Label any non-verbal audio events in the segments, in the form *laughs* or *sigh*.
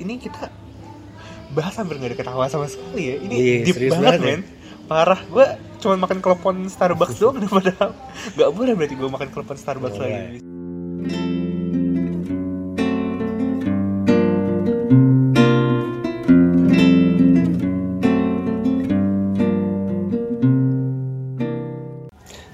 ini kita bahas hampir nggak ada ketawa sama sekali ya. Ini Iya, deep banget banget ya. men. Parah. Gue cuma makan klepon Starbucks doang daripada nggak boleh berarti gue makan klepon Starbucks Boleh. lagi.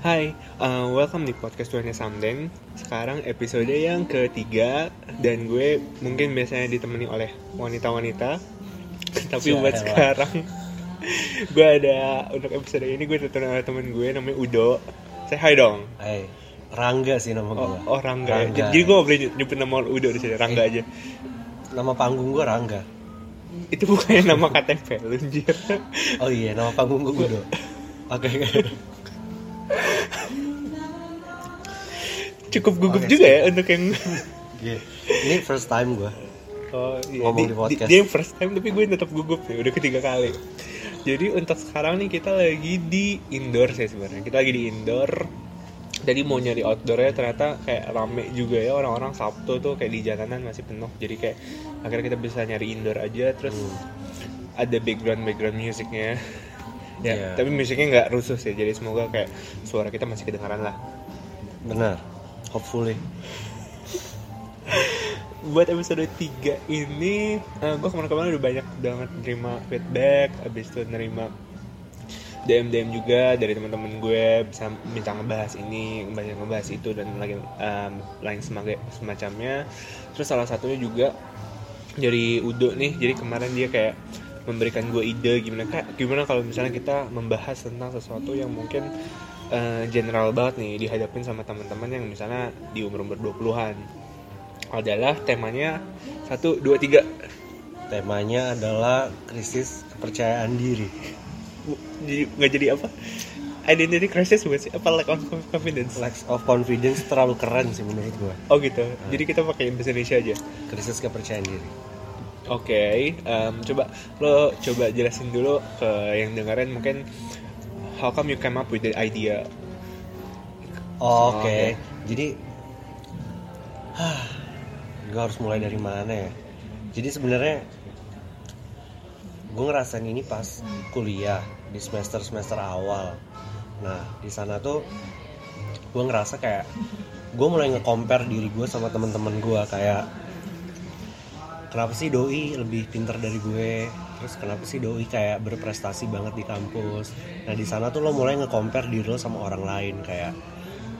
Hai, uh, welcome di podcast Tuanya Something Sekarang episode yang ketiga Dan gue mungkin biasanya ditemani oleh wanita-wanita *laughs* Tapi buat sekarang *laughs* Gue ada, untuk episode ini gue ditemani oleh temen gue namanya Udo Saya hai dong Eh, Rangga sih nama Oh, gue. oh Rangga, Rangga. Jadi gue gak boleh nyebut nama Udo di sini, Rangga aja Nama panggung gue Rangga. Itu bukannya nama KTP lu *laughs* Oh iya, nama panggung gue Udo. Oke. Cukup gugup Oke, juga ya untuk yang Iya. Ini first time gue. Oh, iya. Ngomong Di- di podcast. Dia yang first time tapi gue tetap gugup nih, udah ketiga kali. Jadi untuk sekarang nih kita lagi di indoor sih sebenarnya. Kita lagi di indoor. Tadi mau nyari outdoornya ternyata kayak rame juga ya orang-orang Sabtu tuh kayak di jalanan masih penuh. Jadi kayak akhirnya kita bisa nyari indoor aja terus Hmm. ada background background musiknya. ya, Iya. tapi musiknya nggak rusuh sih. Jadi semoga kayak suara kita masih kedengaran lah. Benar. Hopefully. Buat episode 3 ini gue kemarin-kemarin udah banyak banget nerima feedback abis itu nerima DM DM juga dari teman-teman gue bisa minta ngebahas ini banyak ngebahas itu dan lagi em, lain semacamnya. Terus salah satunya juga dari Udo nih jadi kemarin dia kayak memberikan gue ide gimana kak gimana kalau misalnya kita membahas tentang sesuatu yang mungkin eh, general banget nih dihadapin sama teman-teman yang misalnya di umur umur 20-an adalah temanya satu dua tiga Temanya adalah krisis kepercayaan diri. jadi nggak jadi apa identity crisis bukan sih apa lack of confidence Lack of confidence terlalu keren sih menurut gue. oh gitu jadi kita pakai bahasa Indonesia aja Krisis kepercayaan diri. oke em, coba lo coba jelasin dulu ke yang dengerin mungkin how come you come up with the idea Oke. Oke. Jadi gue harus mulai dari mana ya? Jadi sebenarnya gue ngerasain ini pas kuliah di semester semester awal. Nah di sana tuh gue ngerasa kayak gue mulai nge-compare diri gue sama teman-teman gue kayak kenapa sih doi lebih pintar dari gue terus kenapa sih doi kayak berprestasi banget di kampus nah di sana tuh lo mulai nge-compare diri lo sama orang lain kayak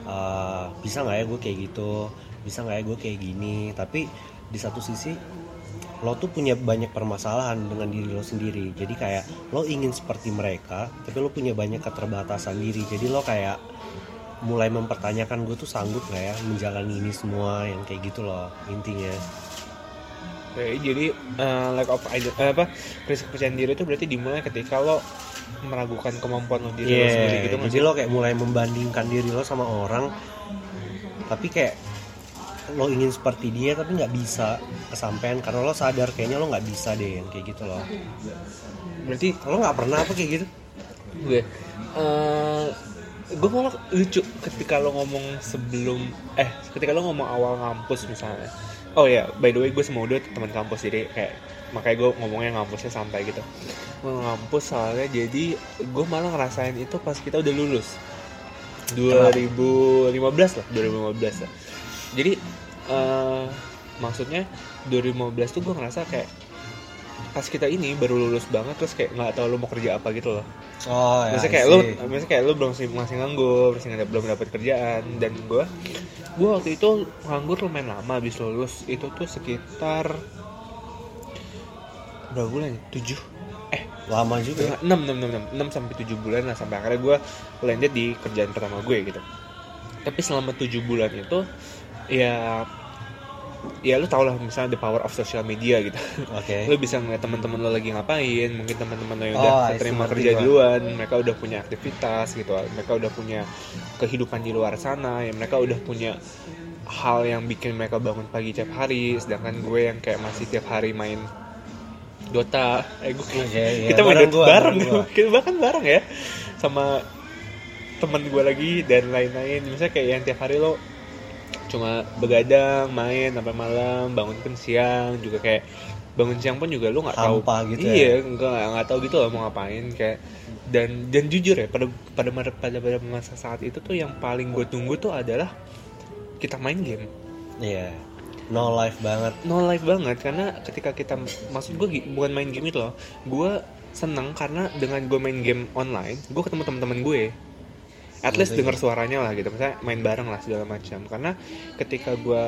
eh, bisa nggak ya gue kayak gitu bisa nggak ya gue kayak gini? Tapi di satu sisi lo tuh punya banyak permasalahan dengan diri lo sendiri. Jadi kayak lo ingin seperti mereka tapi lo punya banyak keterbatasan diri. Jadi lo kayak mulai mempertanyakan gue tuh sanggup nggak ya menjalani ini semua? Yang kayak gitu loh intinya. Oke, jadi eh, lack of ide- eh, apa krisis kepercayaan diri itu berarti dimulai ketika lo meragukan kemampuan lo diri lo Iya, sendiri gitu jadi lo kayak mulai membandingkan diri lo sama orang tapi kayak lo ingin seperti dia tapi nggak bisa kesampaian. Karena lo sadar kayaknya lo nggak bisa deh yang kayak gitu loh. Berarti lo nggak pernah apa kayak gitu? Gue eh gue malah lucu ketika lo ngomong sebelum eh ketika lo ngomong awal ngampus misalnya. Oh ya by the way gue sama Udo teman kampus jadi kayak makanya gue ngomongnya ngampusnya santai gitu. Gue ngampus soalnya jadi gue malah ngerasain itu pas kita udah lulus. 2015 lah 2015 lah jadi eh maksudnya 2015 tuh gue ngerasa kayak pas kita ini baru lulus banget terus kayak nggak tahu lo mau kerja apa gitu loh oh ya kayak lu, biasanya kayak lu belum masih masih nganggur, masih nggak belum dapat kerjaan dan gue, gue waktu itu nganggur lumayan lama habis lulus itu tuh sekitar berapa bulan? ya? Tujuh? Eh, lama juga ya. enam, enam, enam, enam, enam sampai tujuh bulan lah sampai akhirnya gue landed di kerjaan pertama gue gitu. Tapi selama tujuh bulan itu ya ya lu tau lah misalnya the power of social media gitu. Oke. *laughs* Lo bisa ngeliat teman-teman lo lagi ngapain mungkin teman-teman lo yang Oh, udah keterima ngerti kerja gua. duluan mereka udah punya aktivitas gitu mereka udah punya kehidupan di luar sana ya mereka udah punya hal yang bikin mereka bangun pagi tiap hari sedangkan gue yang kayak masih tiap hari main Dota. Eh gue Oke, iya, kita main bareng Dota gua, bareng gua. kita bahkan bareng ya sama temen gue lagi dan lain-lain. Misalnya kayak yang tiap hari lo cuma begadang main sampai malam bangun kan siang juga kayak bangun siang pun juga lu nggak tahu gitu ya. iya nggak nggak tahu gitu loh mau ngapain kayak dan dan jujur ya pada pada pada pada, pada masa saat itu tuh yang paling gue tunggu tuh adalah kita main game Iya. No life banget. no life banget karena ketika kita maksud gue bukan main game itu loh gue seneng karena dengan gue main game online gue ketemu teman-teman gue at least dengar suaranya lah gitu misalnya main bareng lah segala macam karena ketika gue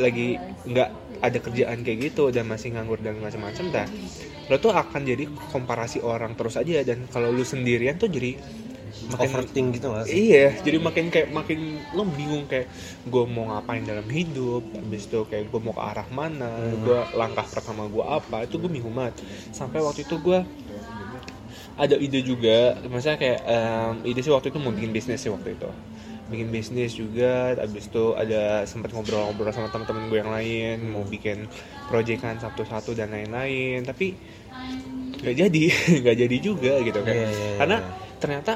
lagi nggak ada kerjaan kayak gitu dan masih nganggur dan macam-macam dah lo tuh akan jadi komparasi orang terus aja dan kalau lu sendirian tuh jadi makin Overthink gitu gak sih? Iya, jadi makin kayak makin lo bingung kayak gue mau ngapain dalam hidup, habis itu kayak gue mau ke arah mana, Hmm. gue langkah pertama gue apa, itu gue bingung banget. Sampai waktu itu gue ada ide juga, maksudnya kayak em, ide sih waktu itu mau bikin bisnis sih waktu itu, bikin bisnis juga, habis itu ada sempat ngobrol-ngobrol sama teman-teman gue yang lain, mau bikin proyekan satu-satu dan lain-lain, tapi nggak jadi, *laughs* nggak jadi juga gitu kan, Iya, iya, iya. karena ternyata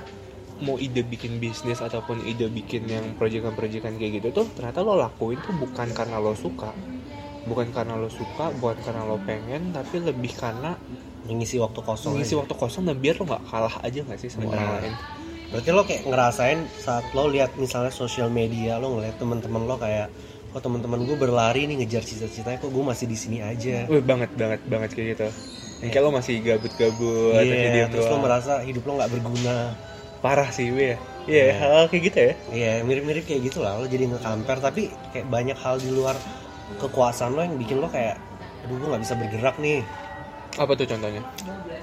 mau ide bikin bisnis ataupun ide bikin yang proyekan-proyekan kayak gitu tuh ternyata lo lakuin tuh bukan karena lo suka. Bukan karena lo suka bukan karena lo pengen tapi lebih karena Mengisi waktu kosong mengisi aja. waktu kosong dan biar lo nggak kalah aja nggak sih sama orang lain Berarti lo kayak ngerasain saat lo lihat misalnya sosial media lo ngeliat teman-teman lo kayak oh teman-teman gue berlari nih ngejar cita-citanya kok gue masih di sini aja. Wih, banget banget banget kayak gitu yang kayak lo masih gabut-gabut Iya, masih diem terus lo doang. merasa hidup lo nggak berguna. parah sih gue ya iya Iya. hal kayak gitu ya Iya, mirip-mirip kayak gitu lah. Lo jadi nge-compare tapi kayak banyak hal di luar kekuasaan lo yang bikin lo kayak aduh gue nggak bisa bergerak nih. Apa tuh contohnya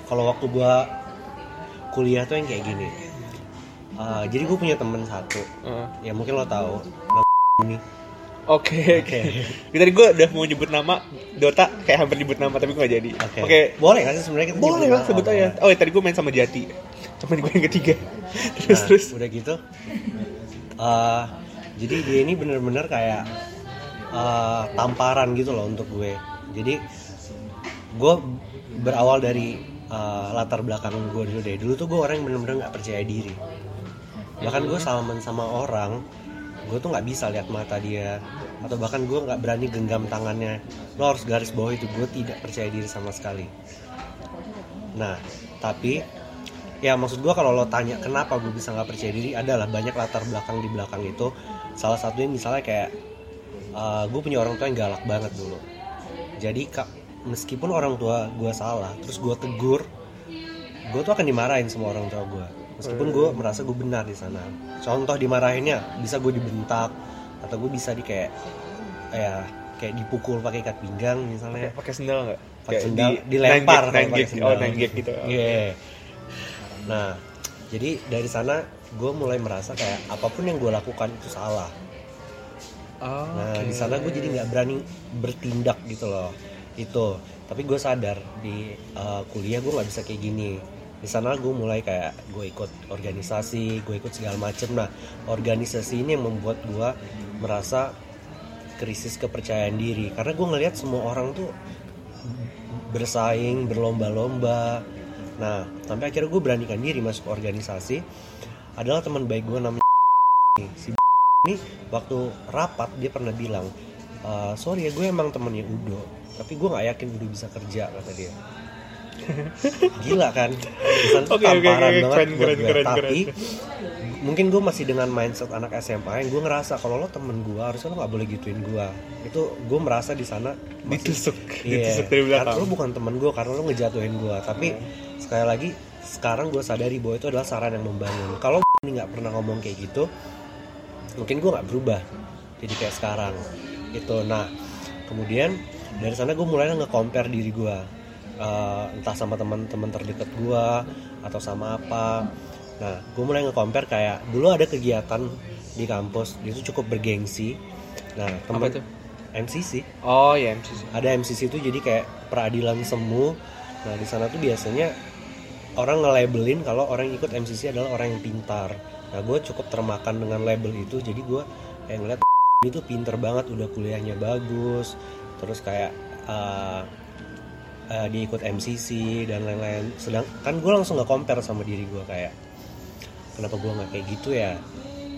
Kalau waktu gue kuliah tuh yang kayak gini. Uh, jadi gue punya temen satu, Heeh. ya mungkin lo tahu. Nama ini. Oke, oke. *laughs* Tadi gue udah mau nyebut nama Dota, kayak hampir nyebut nama tapi gue gak jadi. Oke. Oke, Boleh kan sebenarnya kita boleh lah sebut aja. Oh ya tadi gue main sama Jati, temen gue yang ketiga. Terus Nah, terus. udah gitu eh, jadi dia ini bener-bener kayak eh, tamparan gitu loh untuk gue jadi gue berawal dari eh, latar belakang gue dulu deh. Dulu tuh gue orang yang bener-bener nggak percaya diri. Bahkan gue salaman sama orang gue tuh nggak bisa lihat mata dia. Atau bahkan gue nggak berani genggam tangannya. Lo harus garis bawah itu gue tidak percaya diri sama sekali. Nah tapi ya maksud gue kalau lo tanya kenapa gue bisa nggak percaya diri adalah banyak latar belakang di belakang itu. Salah satunya misalnya kayak gue punya orang tua yang galak banget dulu. Jadi meskipun orang tua gue salah terus gue tegur gue tuh akan dimarahin sama orang tua gue meskipun gue merasa gue benar di sana contoh dimarahinnya bisa gue dibentak atau gue bisa di kayak ya kayak dipukul pakai ikat pinggang misalnya Pakai sendal nggak? Pakai sendal, di- dilempar sendal. Oh, gig gitu. Iya. Nah, jadi dari sana gue mulai merasa kayak apa pun yang gue lakukan itu salah. Oh, Nah, oke. di sana gue jadi nggak berani bertindak gitu loh. Itu. Tapi gue sadar di uh, kuliah gue nggak bisa kayak gini. Di sana gue mulai kayak gue ikut organisasi, gue ikut segala macem. Nah, organisasi ini yang membuat gue merasa krisis kepercayaan diri. Karena gue ngelihat semua orang tuh bersaing, berlomba-lomba. Nah, sampai akhirnya gue beranikan diri masuk organisasi. Adalah teman baik gue namanya *laughs* si *laughs* ini waktu rapat dia pernah bilang, "Eh, sorry ya gue emang temennya Udo, tapi gue nggak yakin Udo bisa kerja kata dia. *laughs* Gila kan? Misalnya oke, tamparan oke, banget keren, keren, gue. keren, tapi keren. mungkin gue masih dengan mindset anak SMA yang gue ngerasa kalau lo temen gue harusnya lo nggak boleh gituin gue. Itu gue merasa di sana ditusuk, Iya, ditusuk dari karena belakang. lo bukan temen gue karena lo ngejatuhin gue. Tapi sekali lagi sekarang gue sadari bahwa itu adalah saran yang membangun. Kalau *laughs* ini nggak pernah ngomong kayak gitu, mungkin gue nggak berubah. Jadi kayak sekarang. Itu. Nah, kemudian dari sana gue mulai nge-compare diri gue. Eh, entah sama teman-teman terdekat gue atau sama apa. Nah, gue mulai nge-compare kayak dulu ada kegiatan di kampus, dia tuh cukup bergengsi. Nah, teman? MCC Oh ya MCC. ada MCC itu jadi kayak peradilan semu nah di sana tuh biasanya orang nge-labelin kalau orang yang ikut MCC adalah orang yang pintar nah gue cukup termakan dengan label itu jadi gue kayak ngeliat itu pinter banget udah kuliahnya bagus. Terus kayak uh, uh, dia ikut MCC dan lain-lain. Sedang kan gue langsung nggak compare sama diri gue kayak kenapa gue nggak kayak gitu ya?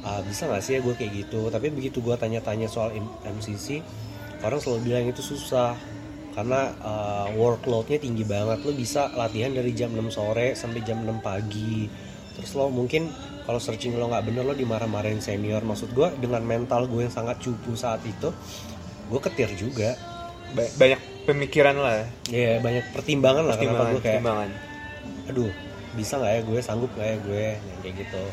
Ah, bisa nggak sih ya gue kayak gitu? Tapi begitu gue tanya-tanya soal MCC orang selalu bilang itu susah. Karena uh, workloadnya tinggi banget. Lo bisa latihan dari jam 6 sore sampai jam 6 pagi. Terus lo mungkin kalau searching lo nggak bener lo dimarah-marahin senior. Maksud gue dengan mental gue yang sangat cupu saat itu gue ketir juga. Ba- banyak pemikiran lah ya. Banyak pertimbangan lah kenapa pertimbangan gue kayak pertimbangan aduh bisa nggak ya gue? Sanggup nggak ya gue? Nah, kayak gitu.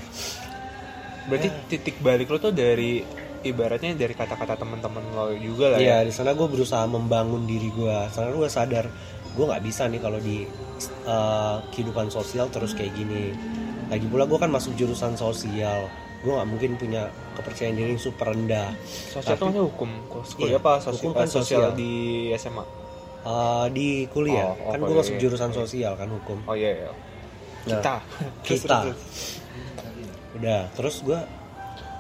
Berarti Ya. titik balik lo tuh dari ibaratnya dari kata-kata teman-teman lo juga lah ya? Iya di sana gue berusaha membangun diri gue. Karena gue sadar gue nggak bisa nih kalau di uh, kehidupan sosial terus kayak gini. Lagi pula gue kan masuk jurusan sosial. Gue nggak mungkin punya kepercayaan diri yang super rendah. sosial itu Tapi- maksudnya hukum Kok kuliah Iya, apa sosial, hukum kan sosial sosial. di SMA Uh, di kuliah Oh, oh, kan gue masuk jurusan sosial kan hukum. oh iya, iya. Nah, kita *laughs* kita. Udah, terus gue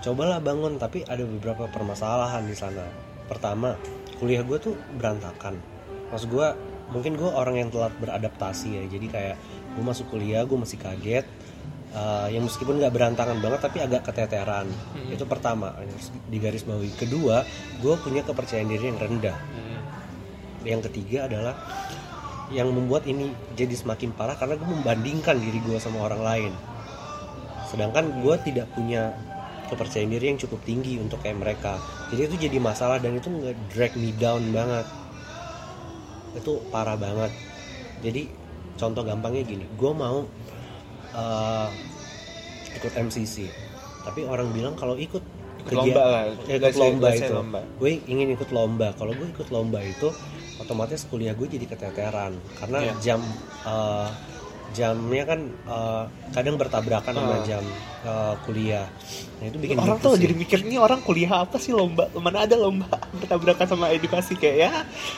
cobalah bangun tapi ada beberapa permasalahan di sana. Pertama, kuliah gue tuh berantakan. Maksud gue, mungkin gue orang yang telat beradaptasi ya. Jadi kayak gue masuk kuliah, gue masih kaget. Eh, yang meskipun nggak berantakan banget tapi agak keteteran. Hmm. Itu pertama, yang harus digaris bawahi. Kedua, gue punya kepercayaan diri yang rendah. Hmm. Yang ketiga adalah yang membuat ini jadi semakin parah karena gue membandingkan diri gue sama orang lain. Sedangkan gue tidak punya kepercayaan diri yang cukup tinggi untuk kayak mereka. Jadi itu jadi masalah dan itu nge drag me down banget. Itu parah banget. Jadi contoh gampangnya gini, gue mau eh, ikut MCC, tapi orang bilang kalau ikut Ikut lomba lah. ikut lomba say itu. lomba. gue ingin ikut lomba. Kalau gue ikut lomba itu otomatis kuliah gue jadi keteteran. Karena Iya. jam eh, jamnya kan eh, kadang bertabrakan sama Ah. jam eh, kuliah. Nah itu bikin orang gue tuh jadi mikir nih orang kuliah apa sih lomba? Mana ada lomba *laughs* bertabrakan sama edukasi kayak ya?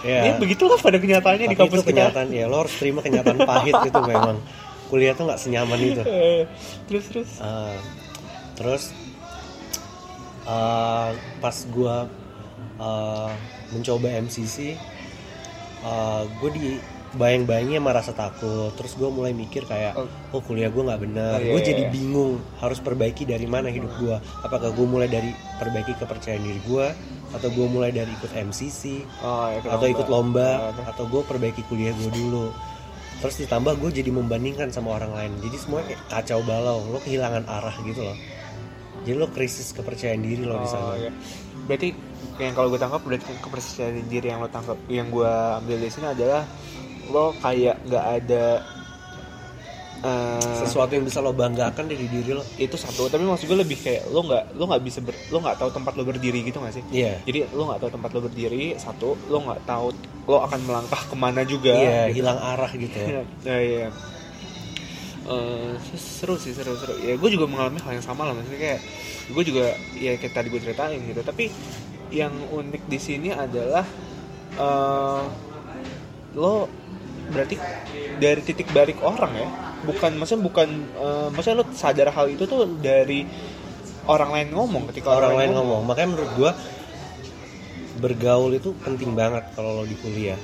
Ya, ini begitulah pada kenyataannya di tapi kampus itu kenyataan ya lo harus terima kenyataan pahit itu *laughs* memang kuliah tuh nggak senyaman itu. Kita *laughs* Eh, terus terus. Uh, terus uh, pas gue uh, mencoba MCC uh, gue di bayang-bayangnya merasa takut. Terus gue mulai mikir kayak Oh. oh kuliah gue nggak benar Oh, iya, gue iya, jadi iya. bingung harus perbaiki dari mana hidup gue apakah gue mulai dari perbaiki kepercayaan diri gue atau gue mulai dari ikut MCC oh, ya, atau ikut lomba. Oh, atau gue perbaiki kuliah gue dulu terus ditambah gue jadi membandingkan sama orang lain. Jadi semuanya kacau balau. Lo kehilangan arah gitu loh. Jadi lo krisis kepercayaan diri lo di Oh, sana iya. Berarti yang kalau gue tangkap berarti kepercayaan diri yang lo tangkap yang gue ambil dari sini adalah lo kayak nggak ada eh, sesuatu yang bisa lo banggakan dari diri lo. itu satu. Tapi maksud gue lebih kayak lo nggak lo nggak bisa ber, lo nggak tahu tempat lo berdiri gitu nggak sih? Iya. Jadi lo nggak tahu tempat lo berdiri satu lo nggak tahu lo akan melangkah ke mana juga. Iya gitu. hilang arah gitu Iya, *laughs* iya. Eh, seru sih seru seru. Ya gue juga mengalami hal yang sama lah maksudnya kayak gue juga ya kayak tadi gue ceritain gitu. Tapi yang unik di sini adalah eh lo berarti dari titik balik orang ya? Bukan maksudnya bukan eh, maksudnya lo sadar hal itu tuh dari orang lain ngomong ketika orang lain ngomong. makanya menurut gue bergaul itu penting banget kalau lo di kuliah.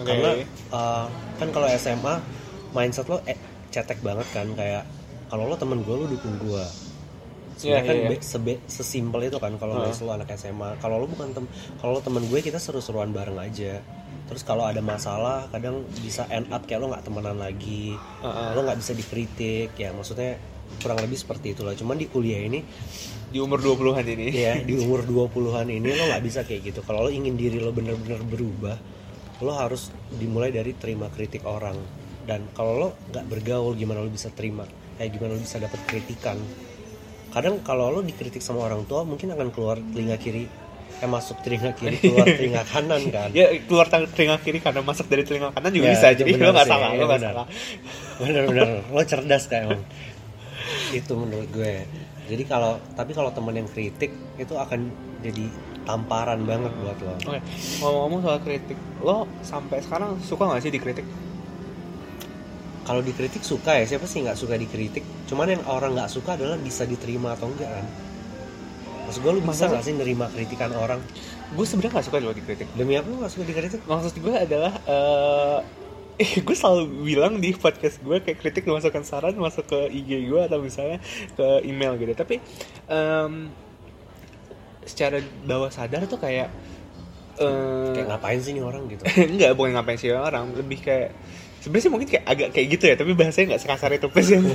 Oke. karena uh, kan kalau SMA mindset lo eh, cetek banget kan kayak kalau lo temen gue lo dukung gue sebenarnya kan iya, iya. be- sebe- sesimpel itu kan kalau uh. lo anak SMA kalau lo bukan tem kalau lo temen gue kita seru-seruan bareng aja terus kalau ada masalah kadang bisa end up kayak lo nggak temenan lagi. Heeh. lo nggak bisa dikritik ya. Maksudnya kurang lebih seperti itulah cuman di kuliah ini di umur 20-an ini. ya *laughs* di umur 20-an ini lo nggak bisa kayak gitu. Kalau lo ingin diri lo bener-bener berubah lo harus dimulai dari terima kritik orang. Dan kalau lo nggak bergaul gimana lo bisa terima? Kayak gimana lo bisa dapat kritikan? Kadang kalau lo dikritik sama orang tua mungkin akan keluar telinga kiri eh masuk telinga kiri keluar *laughs* telinga kanan kan? Ya keluar telinga kiri karena masuk dari telinga kanan juga Ya, bisa jadi benar lo nggak salah iya, lo nggak salah. Bener-bener lo cerdas kayak emang. Itu menurut gue. Jadi kalau tapi kalau temen yang kritik itu akan jadi tamparan banget buat lo. Oke ngomong-ngomong soal kritik lo sampai sekarang suka nggak sih dikritik? Kalau dikritik suka ya siapa sih nggak suka dikritik? Cuman yang orang nggak suka adalah bisa diterima atau enggak kan maksud gue lu bisa nggak sih nerima kritikan orang? Gue sebenarnya nggak suka loh dikritik demi apa lu nggak suka dikritik? Maksud gue adalah eh *laughs* gue selalu bilang di podcast gue kayak kritik memasukkan saran masuk ke IG gue atau misalnya ke email gitu. Tapi em, secara bawah sadar tuh kayak eh, kayak ngapain sih nih orang gitu? *laughs* Enggak bukan ngapain sih orang lebih kayak sebenarnya sih mungkin kayak agak kayak gitu ya tapi bahasanya nggak sekasar itu pas yang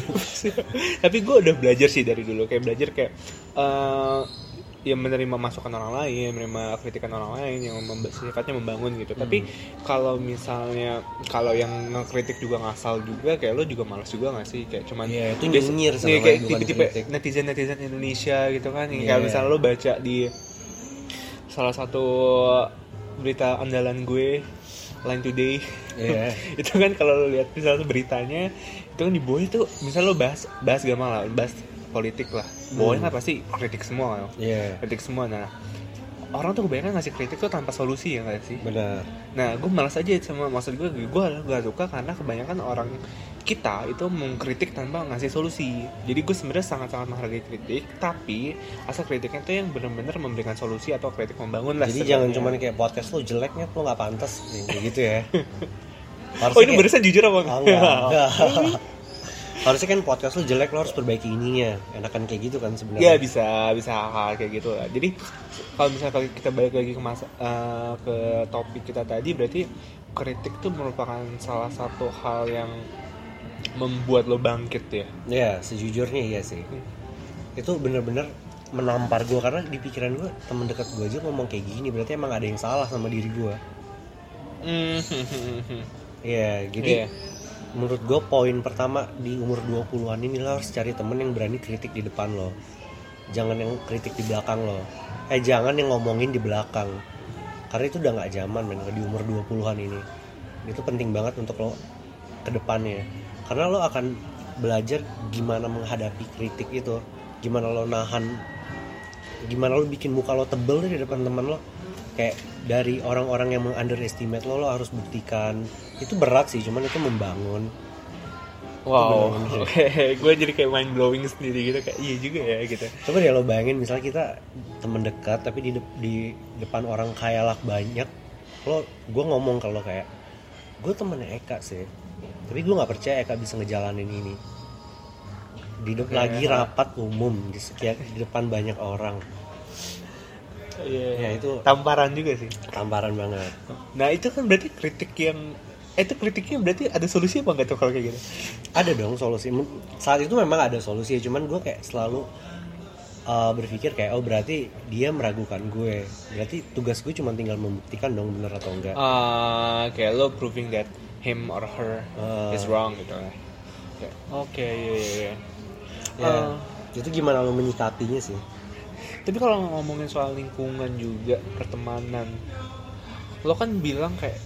*laughs* tapi gue udah belajar sih dari dulu kayak belajar kayak eh yang menerima masukan orang lain, menerima kritikan orang lain yang memba- sifatnya membangun gitu. Tapi kalau misalnya kalau yang ngekritik juga ngasal juga, kayak lo juga malas juga gak sih? Kayak cuman Iya, itu nyinyir iya, sama kayak bukan tipe-tipe kritik. netizen netizen Indonesia gitu kan. Iya. Kayak misalnya lo baca di salah satu berita andalan gue Line Today Iya. *laughs* itu kan kalau lo lihat misalnya beritanya itu kan di bawah itu misalnya lo bahas bahas gampang lah bahas politik lah bawahnya kan pasti kritik semua kan Iya, kritik semua nah orang tuh kebanyakan ngasih kritik tuh tanpa solusi ya nggak sih benar. nah gue malas aja sama maksud gue gue gak suka karena kebanyakan orang kita itu mengkritik tanpa ngasih solusi jadi gue sebenarnya sangat sangat menghargai kritik tapi asal kritiknya tuh yang benar-benar memberikan solusi atau kritik membangun lah Jadi jangan sebenarnya. cuman kayak podcast lu jeleknya lu nggak pantas kayak gitu ya. *laughs* oh ini barusan jujur apa Oh, enggak, enggak. *laughs* Harusnya kan podcast lu jelek lo harus perbaiki ininya. Enakan kayak gitu kan Ya sebenarnya. bisa bisa hal kayak gitu lah. Jadi kalau misalnya kalau kita balik lagi ke masa eh, ke topik kita tadi berarti kritik tuh merupakan salah satu hal yang membuat lo bangkit ya. Ya, sejujurnya iya sih. Itu bener-bener menampar gue karena di pikiran gue temen dekat gue aja ngomong kayak gini berarti emang ada yang salah sama diri gue. Iya, jadi Iya. Menurut gue poin pertama di umur 20-an ini lo harus cari temen yang berani kritik di depan lo. Jangan yang kritik di belakang lo. Eh jangan yang ngomongin di belakang. Karena itu udah nggak zaman men di umur 20-an ini. Itu penting banget untuk lo ke depannya. Karena lo akan belajar gimana menghadapi kritik itu. Gimana lo nahan gimana lo bikin muka lo tebel di depan teman lo kayak dari orang-orang yang meng-underestimate lo lo harus buktikan. Itu berat sih cuman itu membangun. Wow, gue *laughs* jadi kayak mind blowing sendiri gitu kayak iya juga ya gitu. coba deh lo bayangin misalnya kita temen dekat tapi di dep- di depan orang kayalak banyak lo gue ngomong kalau kayak gue temennya Eka sih tapi gue nggak percaya Eka bisa ngejalanin ini. Di de- Oke. lagi rapat umum di sekian di depan banyak orang Iya, Ya, itu- tamparan juga sih. tamparan banget Nah itu kan berarti kritik yang eh, itu kritiknya berarti ada solusi apa nggak tuh kalau kayak gitu? ada dong solusi saat itu memang ada solusi cuman gue kayak selalu uh, berpikir kayak oh berarti dia meragukan gue berarti tugas gue cuma tinggal membuktikan dong bener atau enggak Ah, kayak lo proving that him or her Ah. is wrong gitu lah. Oke, iya iya iya. ya itu gimana lo menyikapinya sih tapi kalau ngomongin soal lingkungan juga pertemanan, lo kan bilang kayak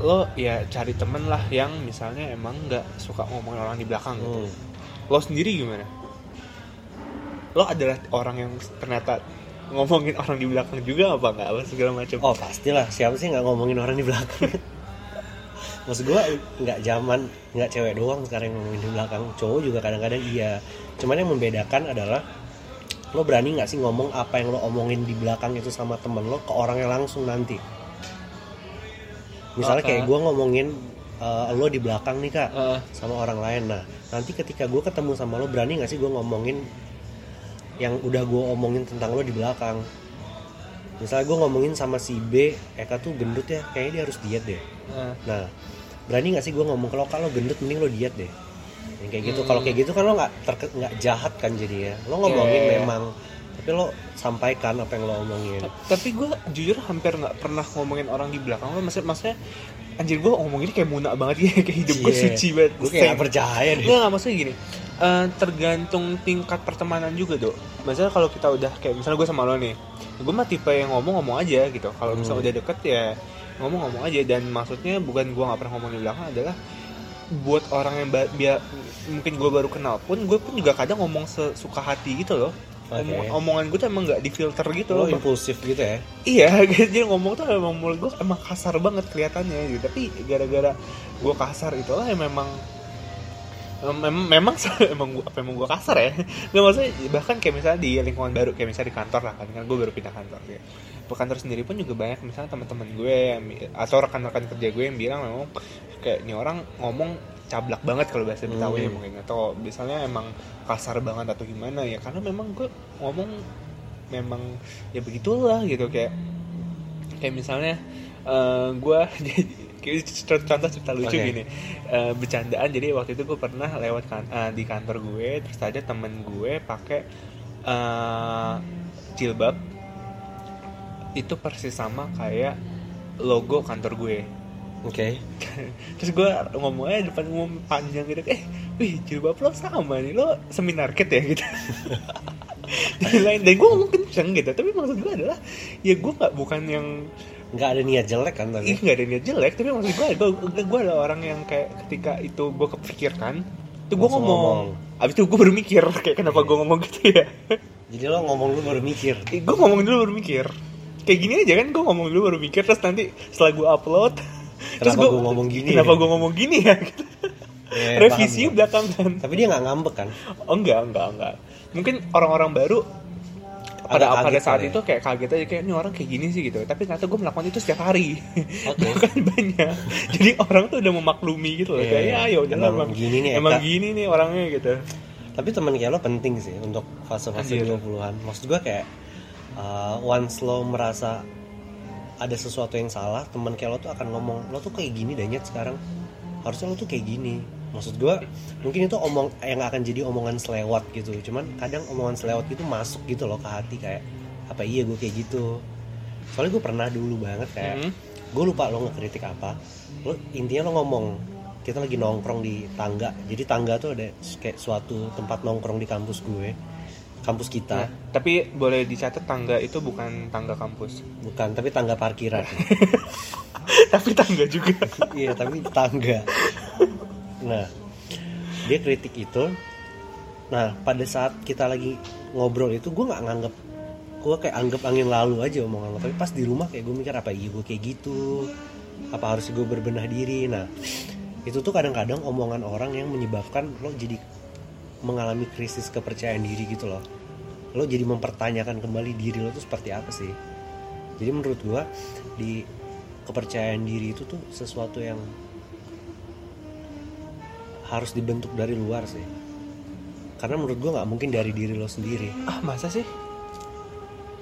lo ya cari temen lah yang misalnya emang nggak suka ngomongin orang di belakang gitu. Hmm. Lo sendiri gimana? Lo adalah orang yang ternyata ngomongin orang di belakang juga apa nggak apa segala macam? oh pastilah siapa sih nggak ngomongin orang di belakang *laughs* maksud gue nggak zaman nggak cewek doang sekarang yang ngomongin di belakang cowok juga kadang-kadang iya cuman yang membedakan adalah lo berani nggak sih ngomong apa yang lo omongin di belakang itu sama temen lo ke orangnya langsung nanti? Misalnya kayak Oke. gue ngomongin eh, lo di belakang nih kak Eh, sama orang lain. Nah nanti ketika gue ketemu sama lo berani nggak sih gue ngomongin yang udah gue omongin tentang lo di belakang? Misalnya gue ngomongin sama si B Eka tuh gendut ya kayaknya dia harus diet deh. Eh. nah berani nggak sih gue ngomong kalau kalau gendut mending lo diet deh yang kayak gitu kalau kayak gitu kan lo nggak nggak jahat kan jadinya lo ngomongin Iya, iya, iya. memang tapi lo sampaikan apa yang lo omongin. Tapi gue jujur hampir nggak pernah ngomongin orang di belakang lo. Maksudnya maksudnya anjir gue ngomongin kayak munak banget ya *laughs* kayak hidup gue Iya. suci banget. Gue kayak nggak percaya deh Nggak, maksudnya gini eh, tergantung tingkat pertemanan juga dok. Misalnya kalau kita udah kayak misalnya gue sama lo nih gue mah tipe yang ngomong ngomong aja gitu. Kalau misalnya Hmm. udah deket ya ngomong ngomong aja. Dan maksudnya bukan gue nggak pernah ngomong di belakang adalah buat orang yang biar mungkin gue baru kenal pun gue pun juga kadang ngomong sesuka hati gitu loh. Oke. Omong- omongan gue tuh emang nggak difilter gitu lo loh. impulsif gitu ya? Iya, *laughs* dia ngomong tuh emang mulut gue emang kasar banget kelihatannya gitu. Tapi gara-gara gue kasar itulah yang memang mem- memang *laughs* emang gua, apa emang gue kasar ya? Nggak maksudnya bahkan kayak misalnya di lingkungan baru kayak misalnya di kantor lah kan kan gue baru pindah kantor ya kantor sendiri pun juga banyak misalnya teman-teman gue yang, atau rekan-rekan kerja gue yang bilang memang kayak ini orang ngomong cablak banget kalau bahasa Betawi Hmm. mungkin atau misalnya emang kasar banget atau gimana ya karena memang gue ngomong memang ya begitulah gitu kayak kayak misalnya eh gue *laughs* contoh contoh cerita lucu Oke. gini Eh, bercandaan jadi waktu itu gue pernah lewat kan eh, di kantor gue terus ada temen gue pakai eh, jilbab itu persis sama kayak logo kantor gue. Oke. *laughs* Terus gue ngomongnya depan umum panjang gitu. Eh wih jilbab lo sama nih. Lo seminar kit ya gitu. *laughs* Lain. Dan gue ngomong kenceng gitu. Tapi maksud gue adalah ya gue nggak bukan yang nggak ada niat jelek kan tapi nggak ada niat jelek. Tapi maksud gue gue gue adalah orang yang kayak ketika itu gue kepikirkan itu gue ngomong. ngomong. abis itu gue baru mikir kayak kenapa gue ngomong gitu ya. Jadi lo ngomong lu baru mikir. Gue ngomong dulu baru mikir kayak gini aja kan gue ngomong dulu baru mikir terus nanti setelah gue upload terus Kenapa gua ngomong gini kenapa ya? gue ngomong gini ya gitu. Eh, revisi paham, belakangan tapi dia nggak ngambek kan oh enggak enggak enggak mungkin orang-orang baru pada Agak pada saat ya. itu kayak kaget aja kayak ini orang kayak gini sih gitu tapi ternyata gue melakukan itu setiap hari Oke. *laughs* bahkan banyak jadi orang tuh udah memaklumi gitu loh Iya, kayak iya. ya ya udahlah Emang emang gini nih, emang Eka." gini nih orangnya gitu tapi teman kayak lo penting sih untuk fase-fase Anjir. 20-an maksud gue kayak uh, once lo merasa ada sesuatu yang salah teman kayak lo tuh akan ngomong lo tuh kayak gini danyet sekarang. Harusnya lo tuh kayak gini. Maksud gue mungkin itu omong yang akan jadi omongan selewat gitu. Cuman kadang omongan selewat itu masuk gitu loh ke hati kayak apa iya gue kayak gitu? Soalnya gue pernah dulu banget kayak Hmm. gue lupa lo ngekritik apa. Lo intinya lo ngomong kita lagi nongkrong di tangga. Jadi tangga tuh ada kayak suatu tempat nongkrong di kampus gue kampus kita. Nah, tapi boleh dicatat tangga itu bukan tangga kampus. Bukan tapi tangga parkiran. *laughs* Tapi tangga juga. *laughs* Iya tapi tangga. Nah dia kritik itu. Nah pada saat kita lagi ngobrol itu gue nggak nganggep gue kayak anggap angin lalu aja omongan lo tapi pas di rumah kayak gue mikir apa iya gue kayak gitu? Apa harus gue berbenah diri? Nah itu tuh kadang-kadang omongan orang yang menyebabkan lo jadi mengalami krisis kepercayaan diri gitu loh. Lo jadi mempertanyakan kembali diri lo tuh seperti apa sih? Jadi menurut gue di kepercayaan diri itu tuh sesuatu yang harus dibentuk dari luar sih. Karena menurut gue nggak mungkin dari diri lo sendiri. Ah masa sih?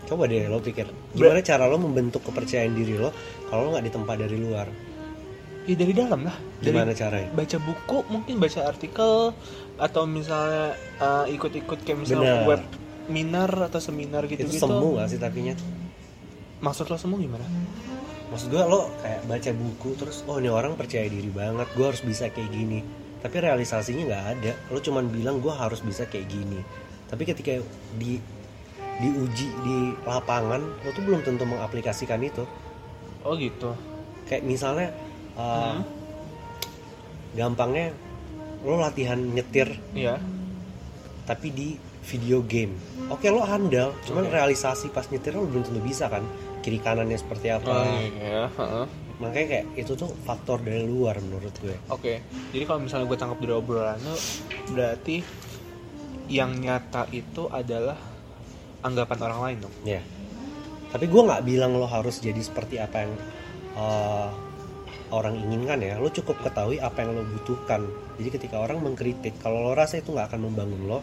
Coba deh lo pikir gimana cara lo membentuk kepercayaan diri lo kalau lo nggak ditempa dari luar ya dari dalam lah. Dari gimana caranya? baca buku mungkin baca artikel atau misalnya uh, ikut-ikut kayak misalnya Benar. web minar atau seminar gitu itu gitu semu gak sih tapinya maksud lo semua gimana? Maksud gue lo kayak baca buku terus oh ini orang percaya diri banget gue harus bisa kayak gini. Tapi realisasinya nggak ada. Lo cuman bilang gue harus bisa kayak gini. Tapi ketika di diuji di lapangan lo tuh belum tentu mengaplikasikan itu. Oh gitu. Kayak misalnya uh, Hmm. gampangnya lo latihan nyetir iya tapi di video game oke lo handal cuman Oke. realisasi pas nyetir lo belum tentu bisa kan kiri kanannya seperti apa oh iya heeh. makanya kayak itu tuh faktor dari luar menurut gue Oke, jadi kalau misalnya gue tangkap dari obrolan lo, berarti yang nyata itu adalah anggapan orang lain dong. ya tapi gue nggak bilang lo harus jadi seperti apa yang uh, orang inginkan ya lo cukup ketahui apa yang lo butuhkan jadi ketika orang mengkritik kalau lo rasa itu nggak akan membangun lo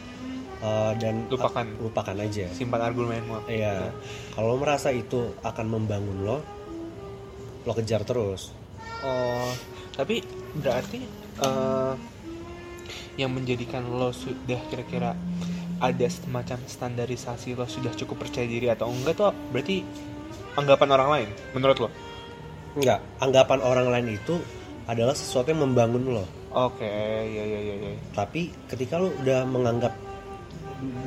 uh, dan Lupakan. lupakan aja Simpan argumenmu. Iya, kalau lo merasa itu akan membangun lo, lo kejar terus. Oh, tapi berarti eh, yang menjadikan lo sudah kira-kira ada semacam standarisasi lo sudah cukup percaya diri atau enggak tuh berarti anggapan orang lain menurut lo? Enggak, anggapan orang lain itu adalah sesuatu yang membangun lo. Oke, ya ya ya ya. Tapi ketika lo udah menganggap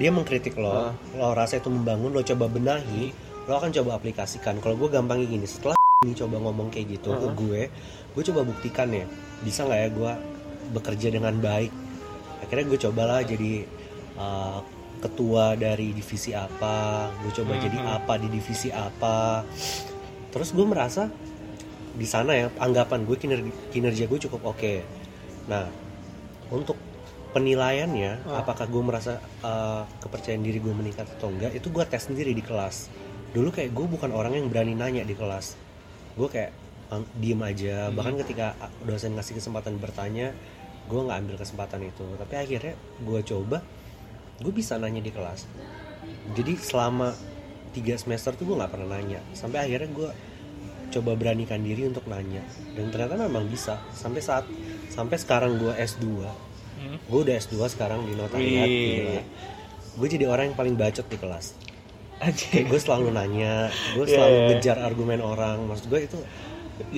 dia mengkritik lo, Ah. lo rasa itu membangun, lo coba benahi, lo akan coba aplikasikan. Kalau gue gampangnya gini, setelah ini coba ngomong kayak gitu ke Ah. gue, gue coba buktikan ya, bisa nggak ya gue bekerja dengan baik. Akhirnya gue cobalah jadi uh, ketua dari divisi apa, gue coba Hmm, jadi hmm. apa di divisi apa. Terus gue merasa di sana ya anggapan gue kinerja, kinerja gue cukup oke. Nah, untuk penilaiannya Ah. apakah gue merasa uh, kepercayaan diri gue meningkat atau enggak itu gue tes sendiri di kelas dulu kayak gue bukan orang yang berani nanya di kelas gue kayak diem aja Hmm. bahkan ketika uh, dosen ngasih kesempatan bertanya gue nggak ambil kesempatan itu tapi akhirnya gue coba gue bisa nanya di kelas jadi selama tiga semester tuh gue nggak pernah nanya sampai akhirnya gue coba beranikan diri untuk nanya. Dan ternyata memang bisa. Sampai saat sampai sekarang gue S2 Hmm. gue udah S2 sekarang di notariat Wih. gue jadi orang yang paling bacot di kelas. Kayak gue selalu nanya gue Iya, selalu iya, iya. ngejar argumen orang. Maksud gue itu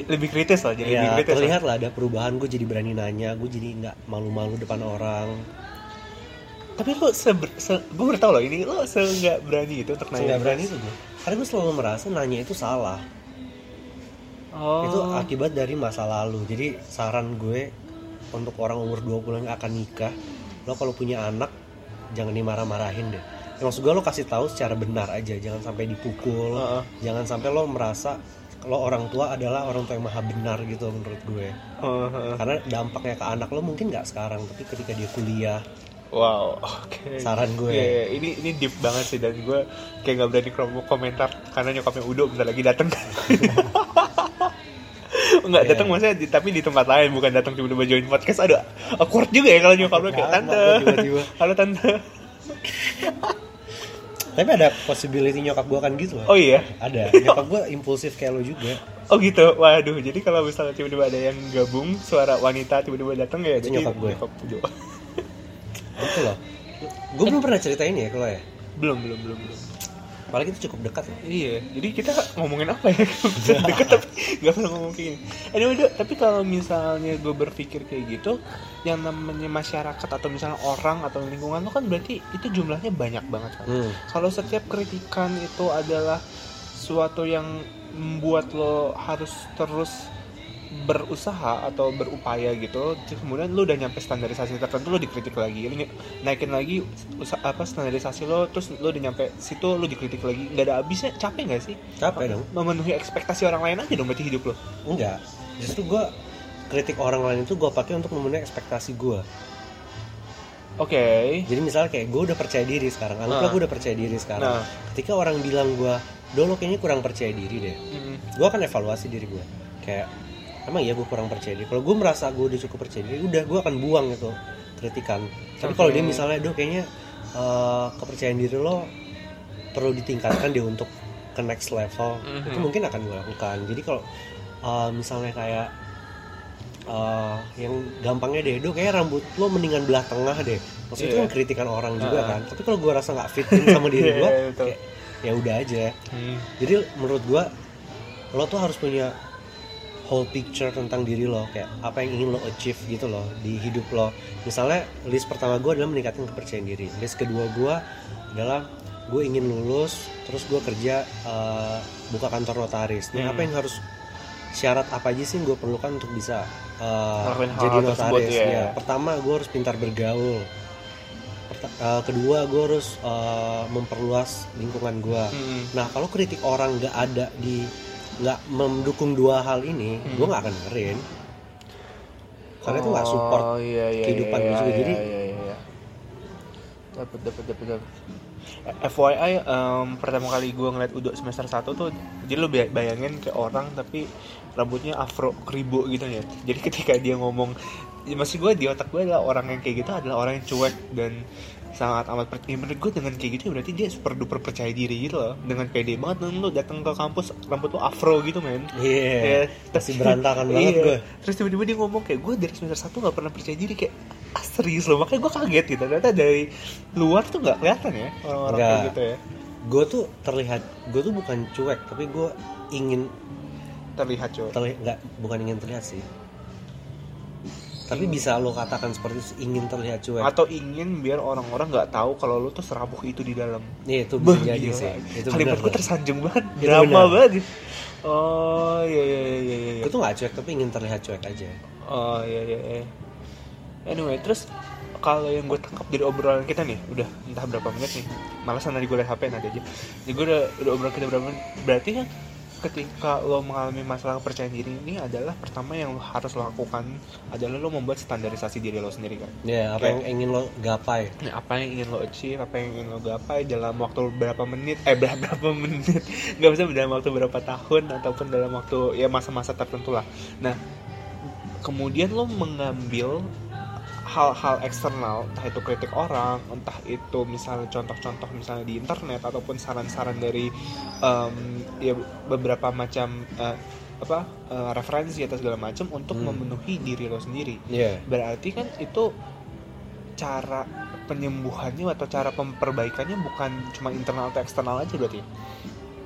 lebih kritis lah jadi lebih ya kritis lah. terlihat lah ada perubahan. Gue jadi berani nanya gue jadi nggak malu-malu depan orang. Tapi lo se, se gue baru tau loh ini lo se nggak berani itu untuk nanya nggak berani itu gue karena gue selalu merasa nanya itu salah oh. itu akibat dari masa lalu jadi saran gue untuk orang umur 20 yang akan nikah lo kalau punya anak jangan dimarah-marahin deh Ya, maksud gue lo kasih tahu secara benar aja jangan sampai dipukul Heeh. jangan sampai lo merasa kalau orang tua adalah orang tua yang maha benar gitu menurut gue Oh, heeh. karena dampaknya ke anak lo mungkin nggak sekarang tapi ketika dia kuliah wow oke Saran gue. Iya, iya. ini ini deep banget sih dan gue kayak nggak berani kom- komentar karena nyokapnya Udo bentar lagi dateng *laughs* Enggak Iya. datang maksudnya di- tapi di tempat lain bukan datang tiba-tiba join podcast aduh awkward juga ya kalau nyokap lo kayak tante gua *laughs* halo tante tapi ada possibility nyokap gue kan gitu loh oh iya ada *laughs* nyokap gue impulsif kayak lo juga Oh gitu, waduh. Jadi kalau misalnya tiba-tiba ada yang gabung suara wanita tiba-tiba datang ya, Itu jadi nyokap gue. Udo. gitu loh gue belum pernah ceritain ya kalau ya belum, belum, belum, belum. Apalagi itu cukup dekat ya Iya, jadi kita ngomongin apa ya? *laughs* Deket tapi nggak pernah ngomong kayak gini. Anyway, Dok, tapi kalau misalnya gue berpikir kayak gitu, yang namanya masyarakat atau misalnya orang atau lingkungan lo kan berarti itu jumlahnya banyak banget kan. hmm. Kalau setiap kritikan itu adalah suatu yang membuat lo harus terus berusaha atau berupaya gitu kemudian lo udah nyampe standarisasi tertentu lo dikritik lagi. Lo ny- naikin lagi usaha apa standarisasi lo terus lo udah nyampe situ lo dikritik lagi. Nggak ada habisnya capek nggak sih? Capek dong. Memenuhi ekspektasi orang lain aja dong berarti hidup lo. Enggak. Justru gue kritik orang lain itu gue pakai untuk memenuhi ekspektasi gue oke. Jadi misalnya kayak gue udah percaya diri sekarang anggaplah Nah. gue udah percaya diri sekarang. Nah. Ketika orang bilang gue dulu kayaknya kurang percaya diri deh. Mm, gue akan evaluasi diri gue kayak emang iya gue kurang percaya diri kalau gue merasa gue udah cukup percaya diri udah gue akan buang itu kritikan tapi kalau dia misalnya do kayaknya eh, kepercayaan diri lo perlu ditingkatkan dia untuk ke next level Mhm. itu mungkin akan gue lakukan jadi kalau eh, misalnya kayak eh, yang gampangnya deh do kayak rambut lo mendingan belah tengah deh maksudnya itu Iya. kan kritikan orang juga Ah. kan tapi kalau gue rasa nggak fit sama diri *laughs* Iya, gue iya, ya udah aja Hmm. jadi menurut gua lo tuh harus punya whole picture tentang diri lo kayak apa yang ingin lo achieve gitu loh di hidup lo misalnya list pertama gua adalah meningkatkan kepercayaan diri list kedua gua adalah gue ingin lulus terus gua kerja eh, buka kantor notaris nah Hmm. apa yang harus syarat apa aja sih yang gue perlukan untuk bisa hal jadi notaris ya. ya pertama gue harus pintar bergaul eh, kedua gue harus eh, memperluas lingkungan gue Hmm. Nah kalau kritik orang nggak ada di nggak mendukung dua hal ini, Hmm. gue nggak akan dengerin. Karena itu nggak support. Oh, iya, iya, kehidupan iya, gue juga. iya, Jadi- iya, iya, iya. dapat dapat dapat dapat Eh, FYI em, pertama kali gue ngeliat Udo semester 1 tuh jadi bay- bayangin kayak orang tapi rambutnya afro kribo gitu ya jadi *laughs* ketika dia ngomong ya maksud gue di otak gue adalah orang yang kayak gitu adalah orang yang cuek dan sangat amat percaya menurut gue dengan kayak gitu ya berarti dia super duper percaya diri gitu loh dengan pede banget dan lu datang ke kampus rambut lu afro gitu men Iya. Ya, Masih berantakan *laughs* banget Iya. gue. Terus tiba-tiba dia ngomong kayak gue dari semester satu nggak pernah percaya diri kayak ah, serius loh makanya gue kaget gitu. Ternyata dari luar tuh nggak kelihatan ya orang-orang kayak gitu ya. Gue tuh terlihat, gue tuh bukan cuek, tapi gue ingin Terlihat coy. terlihat nggak bukan ingin terlihat sih. Tapi bisa lo katakan seperti itu, ingin terlihat cuek. Atau ingin biar orang-orang nggak tahu kalau lu tuh serabuk itu di dalam. Iya itu bisa Bah, jadi gila. sih. Itu Kalimat gue tersanjung banget, Itu drama benar. banget. Oh iya iya iya iya. iya. Gue tuh nggak cuek, tapi ingin terlihat cuek aja. Oh iya iya. iya. Anyway, terus kalau yang gue tangkap dari obrolan kita nih, udah entah berapa menit nih. Malasan tadi gue liat HP nanti aja. Jadi gue udah, udah obrolan kita berapa menit. Berarti kan ketika lo mengalami masalah kepercayaan diri ini adalah pertama yang lo harus lo lakukan adalah lo membuat standarisasi diri lo sendiri kan. Iya, apa Kayak- yang ingin lo gapai? Nah, apa yang ingin lo achieve, apa yang ingin lo gapai dalam waktu berapa menit, eh berapa, *laughs* berapa menit, nggak bisa dalam waktu berapa tahun ataupun dalam waktu ya masa-masa tertentu lah. Nah, kemudian lo mengambil hal-hal eksternal, entah itu kritik orang, entah itu misalnya contoh-contoh misalnya di internet ataupun saran-saran dari em, ya beberapa macam eh, apa eh, referensi atau segala macam untuk Hmm. memenuhi diri lo sendiri Iya. berarti kan itu cara penyembuhannya atau cara memperbaikannya bukan cuma internal atau eksternal aja berarti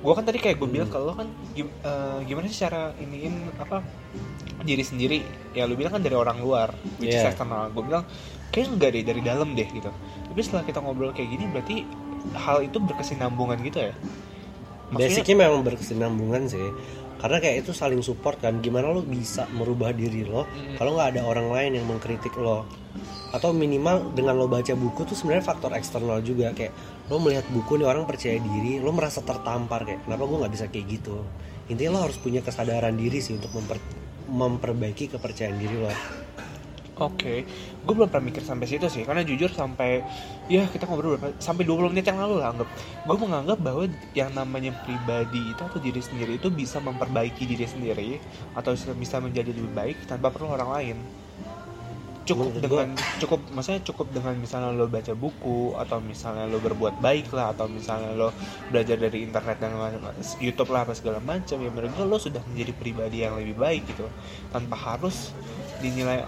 gue kan tadi kayak gue bilang Hmm. kalau kan gim- eh, gimana sih cara iniin apa diri sendiri? Ya lu bilang kan dari orang luar which is Yeah. eksternal gue bilang kayak enggak deh dari dalam deh gitu. Tapi setelah kita ngobrol kayak gini berarti hal itu berkesinambungan gitu ya? Basicnya memang berkesinambungan sih. Karena kayak itu saling support kan. Gimana lo bisa merubah diri lo Mm. kalau nggak ada orang lain yang mengkritik lo? Atau minimal dengan lo baca buku tuh sebenarnya faktor eksternal juga. Kayak lo melihat buku nih orang percaya diri lo merasa tertampar kayak kenapa gue nggak bisa kayak gitu intinya lo harus punya kesadaran diri sih untuk memper- memperbaiki kepercayaan diri lo Oke, gue belum pernah mikir sampai situ sih, karena jujur sampai ya kita ngobrol berapa, sampai 20 menit yang lalu lah anggap. Gue menganggap bahwa yang namanya pribadi itu atau diri sendiri itu bisa memperbaiki diri sendiri atau bisa menjadi lebih baik tanpa perlu orang lain. Cukup Menurut dengan cukup, maksudnya cukup dengan misalnya lo baca buku atau misalnya lo berbuat baik lah atau misalnya lo belajar dari internet dan YouTube lah apa segala macam ya menurut gue lo sudah menjadi pribadi yang lebih baik gitu. Tanpa harus dinilai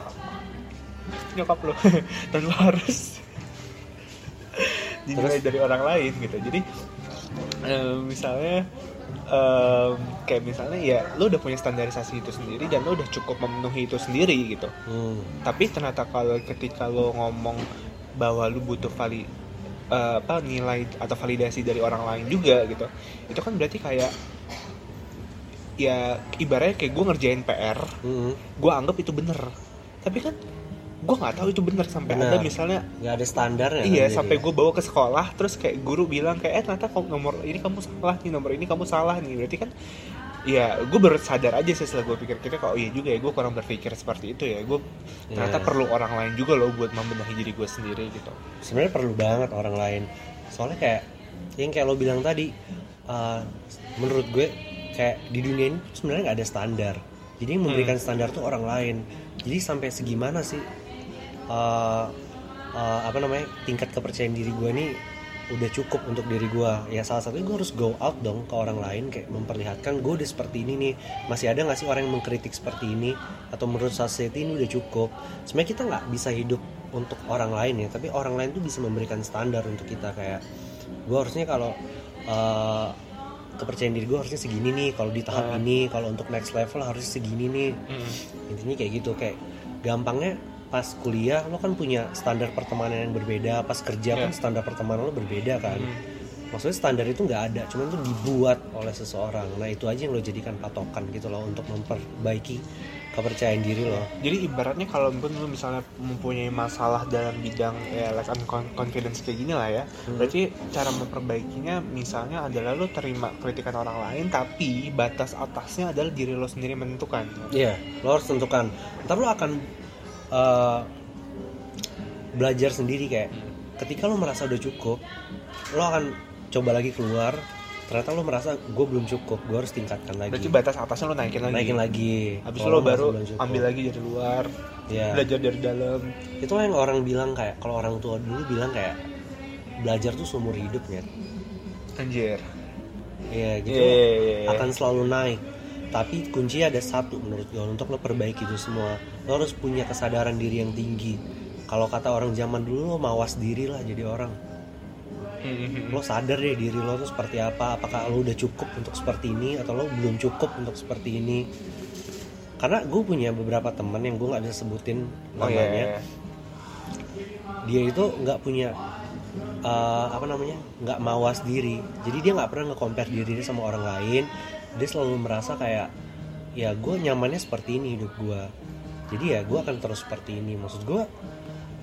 nyokap lo. *laughs* Tanpa harus *laughs* dinilai dari orang lain gitu. Jadi eh, misalnya em, kayak misalnya ya lo udah punya standarisasi itu sendiri dan lo udah cukup memenuhi itu sendiri gitu hmm. tapi ternyata kalau ketika lo ngomong bahwa lo butuh vali eh, apa nilai atau validasi dari orang lain juga gitu itu kan berarti kayak ya ibaratnya kayak gue ngerjain PR Hmm. gue anggap itu bener tapi kan gue nggak tahu itu bener sampai Bener. ada misalnya nggak ada standarnya kan iya jadi. sampai gue bawa ke sekolah terus kayak guru bilang kayak eh ternyata nomor ini kamu salah nih nomor ini kamu salah nih. Berarti kan ya gue baru sadar aja sih setelah gue pikir-pikir kalau iya juga ya gue kurang berpikir seperti itu ya. Gue ternyata Iya. perlu orang lain juga loh buat membenahi diri gue sendiri gitu. Sebenarnya perlu banget orang lain. Soalnya kayak yang kayak lo bilang tadi uh, menurut gue kayak di dunia ini sebenarnya nggak ada standar. Jadi yang memberikan standar tuh orang lain. Jadi sampai segimana sih uh, uh, apa namanya tingkat kepercayaan diri gue ini udah cukup untuk diri gue ya salah satunya gue harus go out dong ke orang lain kayak memperlihatkan gue udah seperti ini nih. Masih ada nggak sih orang yang mengkritik seperti ini? Atau menurut society ini udah cukup. Sebenarnya kita nggak bisa hidup untuk orang lain ya tapi orang lain tuh bisa memberikan standar untuk kita kayak gue harusnya kalau uh, kepercayaan diri gue harusnya segini nih kalau di tahap Ah. ini kalau untuk next level harusnya segini nih. Intinya kayak gitu kayak gampangnya pas kuliah lo kan punya standar pertemanan yang berbeda pas kerja kan Iya. standar pertemanan lo berbeda kan Hmm. maksudnya standar itu nggak ada cuman itu dibuat oleh seseorang nah itu aja yang lo jadikan patokan gitu loh untuk memperbaiki kepercayaan diri lo jadi ibaratnya kalau pun lu misalnya mempunyai masalah dalam bidang ya con- confidence kayak gini lah ya Hmm. berarti cara memperbaikinya misalnya adalah lu terima kritikan orang lain tapi batas atasnya adalah diri lo sendiri menentukan Iya, lo harus tentukan. Ntar lo akan uh, belajar sendiri kayak ketika lo merasa udah cukup, lo akan coba lagi keluar. Ternyata lo merasa gue belum cukup, gue harus tingkatkan lagi. berarti batas atasnya lo naikin lagi Naikin lagi. habis lo baru ambil lagi dari luar Iya. belajar dari dalam Itu yang orang bilang kayak kalau orang tua dulu bilang kayak belajar tuh seumur hidupnya. anjir Iya gitu. Iya, iya, iya, iya. akan selalu naik. Tapi kunci ada satu menurut gue untuk lo perbaiki itu semua. Lo harus punya kesadaran diri yang tinggi. Kalau kata orang zaman dulu lo mawas diri lah jadi orang. Hmm, Lo sadar deh diri lo tuh seperti apa. Apakah lo udah cukup untuk seperti ini atau lo belum cukup untuk seperti ini? Karena gue punya beberapa teman yang gue nggak bisa sebutin oh namanya. iya iya. Dia itu nggak punya uh, apa namanya nggak mawas diri. Jadi dia nggak pernah nge-compare diri sama orang lain. Dia selalu merasa kayak ya gue nyamannya seperti ini hidup gue. Jadi ya gue akan terus seperti ini. Maksud gue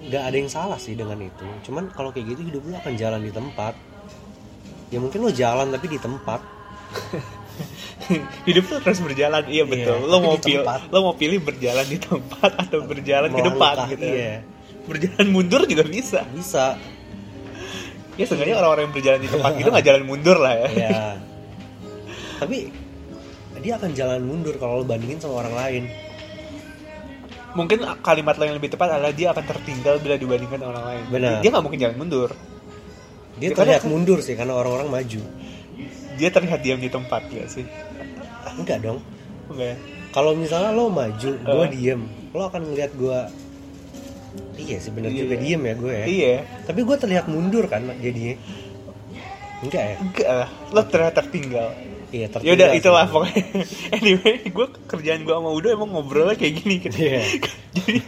nggak ada yang salah sih dengan itu. Cuman kalau kayak gitu hidup lo akan jalan di tempat. Ya mungkin lo jalan tapi di tempat. *laughs* hidup tuh terus berjalan iya betul Iya, lo mau pilih lo mau pilih berjalan di tempat atau berjalan ke depan gitu Iya, berjalan mundur juga bisa bisa. ya sebenarnya orang-orang yang berjalan di tempat *laughs* itu nggak jalan mundur lah ya ya *laughs* tapi dia akan jalan mundur kalau lo bandingin sama orang lain. Mungkin kalimat lo yang lebih tepat adalah dia akan tertinggal bila dibandingkan orang lain. Benar. dia nggak mungkin jalan mundur. Dia Ya, terlihat karena- mundur sih karena orang-orang maju. Dia terlihat diam di tempat ya sih? Enggak dong. Enggak ya? kalau misalnya lo maju gue Eh. diem lo akan ngeliat gue iya sih bener Iya. juga diem ya gue ya. Iya. Tapi gue terlihat mundur kan jadinya. Enggak ya? Enggak lah. Lo ternyata tertinggal iya ya udah tertinggal itulah pokoknya. *laughs* Anyway gue kerjaan gue sama Udo emang ngobrolnya kayak gini. Gitu *laughs* jadi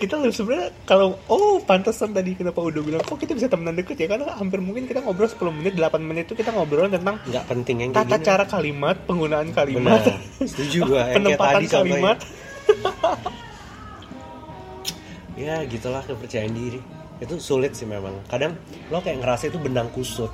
kita lebih sebenarnya kalau oh pantesan tadi kenapa Udo bilang kok kita bisa temenan deket ya? Karena hampir mungkin kita ngobrol 10 menit 8 menit itu kita ngobrol tentang nggak penting yang tata gini. cara kalimat penggunaan kalimat Benar. Setuju kayak penempatan tadi kalimat. *laughs* Ya gitulah kepercayaan diri. Itu sulit sih memang. Kadang lo kayak ngerasa itu benang kusut.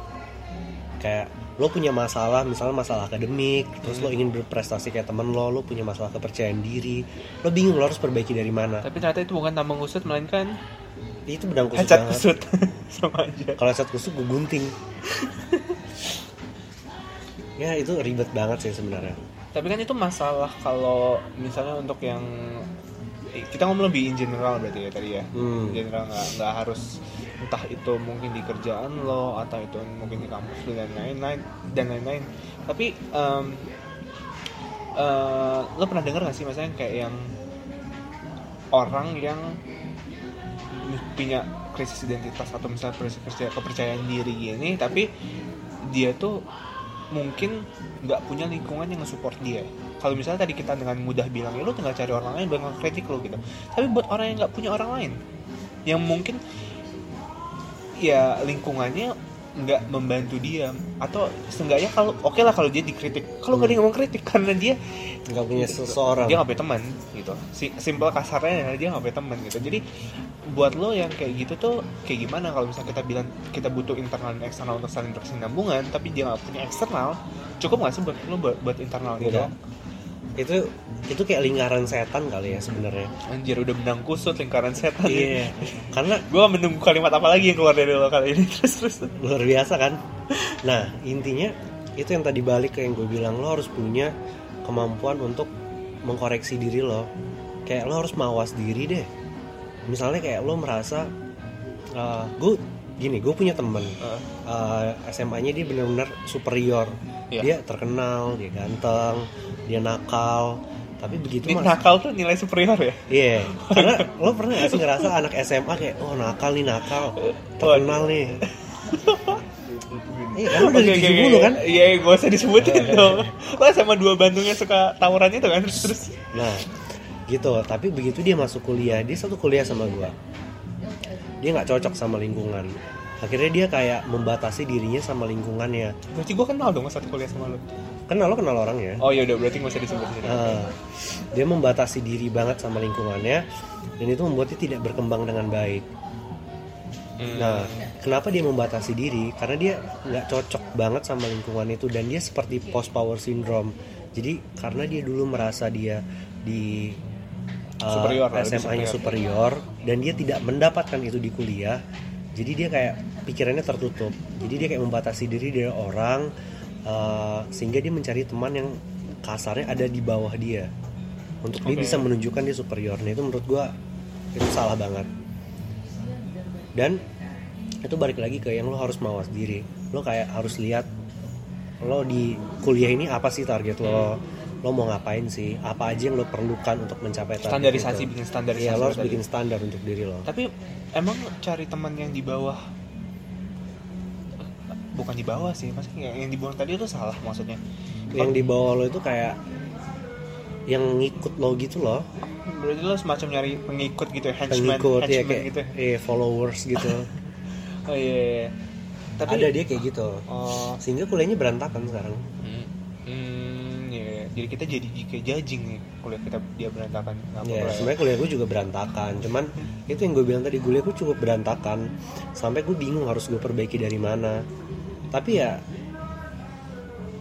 Kayak lo punya masalah misalnya masalah akademik terus lo ingin berprestasi kayak temen lo lo punya masalah kepercayaan diri lo bingung lo harus perbaiki dari mana. Tapi ternyata itu bukan tambang kusut melainkan itu benang kusut banget. kusut *laughs* sama aja. Kalau hecat kusut gue gunting. *laughs* Ya itu ribet banget sih sebenarnya. Tapi kan itu masalah kalau misalnya untuk yang kita ngomong lebih in general berarti ya tadi ya Hmm. in general nggak nggak harus entah itu mungkin di kerjaan lo atau itu mungkin di kampus lo dan lain-lain dan lain-lain tapi em, eh, lo pernah dengar gak sih misalnya kayak yang orang yang punya krisis identitas atau misalnya krisis kepercayaan, diri gini tapi dia tuh mungkin nggak punya lingkungan yang nge-support dia. Kalau misalnya tadi kita dengan mudah bilang ya lo tinggal cari orang lain buat kritik lo gitu. Tapi buat orang yang nggak punya orang lain. Yang mungkin ya lingkungannya nggak membantu dia atau seenggaknya kalau oke lah kalau dia dikritik. Kalau nggak ada yang ngomong kritik karena dia nggak punya seseorang. dia nggak punya teman gitu. Si simple kasarnya adalah dia nggak punya teman gitu. Jadi buat lo yang kayak gitu tuh kayak gimana? Kalau misalnya kita bilang kita butuh internal dan eksternal untuk saling berkesinambungan tapi dia nggak punya eksternal cukup nggak sih buat lo buat, buat internal gitu? Udah. Itu itu kayak lingkaran setan kali ya sebenarnya. Anjir udah benang kusut lingkaran setan. Iya. Karena gue menunggu kalimat apa lagi yang keluar dari lo kali ini. *laughs* Terus terus. Luar biasa kan? Nah intinya itu yang tadi balik ke yang gue bilang lo harus punya kemampuan untuk mengkoreksi diri lo. Kayak lo harus mawas diri deh. Misalnya kayak lo merasa gue gini gue punya temen. Eh, SMA-nya dia benar-benar superior. Iya. dia terkenal dia ganteng dia nakal tapi begitu ini mas nakal tuh nilai superior ya Iya, *laughs* karena lo pernah gak sih ngerasa anak SMA kayak oh nakal nih nakal, terkenal nih. Iya, kan lo dari Oke, oke, 70 oke. kan? Iya, gak usah disebutin dong. Lo sama dua Bandungnya suka tawuran itu kan terus. Nah, gitu. Tapi begitu dia masuk kuliah, dia satu kuliah sama gua. Dia nggak cocok sama lingkungan. Akhirnya dia kayak membatasi dirinya sama lingkungannya. Berarti gue kenal dong satu kuliah sama lo. Kenal lo kenal orangnya. Oh iya udah berarti gak usah disebutin. Nah, dia membatasi diri banget sama lingkungannya dan itu membuatnya tidak berkembang dengan baik. Hmm. Nah, kenapa dia membatasi diri? Karena dia nggak cocok banget sama lingkungan itu dan dia seperti post power syndrome. Jadi karena dia dulu merasa dia di uh, Superior lebih SMA-nya superior dan dia tidak mendapatkan itu di kuliah, jadi dia kayak pikirannya tertutup. Jadi dia kayak membatasi diri dari orang uh, sehingga dia mencari teman yang kasarnya ada di bawah dia untuk dia Oke. bisa menunjukkan dia superior. Nah itu menurut gua itu salah banget dan itu balik lagi ke yang lo harus mawas diri lo kayak harus lihat lo di kuliah ini apa sih target lo lo mau ngapain sih apa aja yang lo perlukan untuk mencapai target Standarisasi itu. bikin standarisasi. Iya, lo harus tadi. bikin standar untuk diri lo Tapi emang cari teman yang di bawah bukan di bawah sih, maksudnya yang di bawah tadi itu salah maksudnya. yang di bawah lo itu kayak yang ngikut lo gitu loh Berarti lo semacam nyari pengikut gitu ya, henchman, pengikut ya henchman kayak gitu. eh, followers gitu *laughs* Oh iya. iya, iya. Tapi ada dia kayak gitu Oh, sehingga kuliahnya berantakan sekarang hmm, hmm, iya, iya. Jadi kita jadi kayak judging nih kuliah kita dia berantakan. Nggak Ya, apa-apa ya. sebenarnya kuliah gue juga berantakan. Cuman itu yang gue bilang tadi kuliah gue cukup berantakan. Sampai gue bingung harus gue perbaiki dari mana. Tapi ya,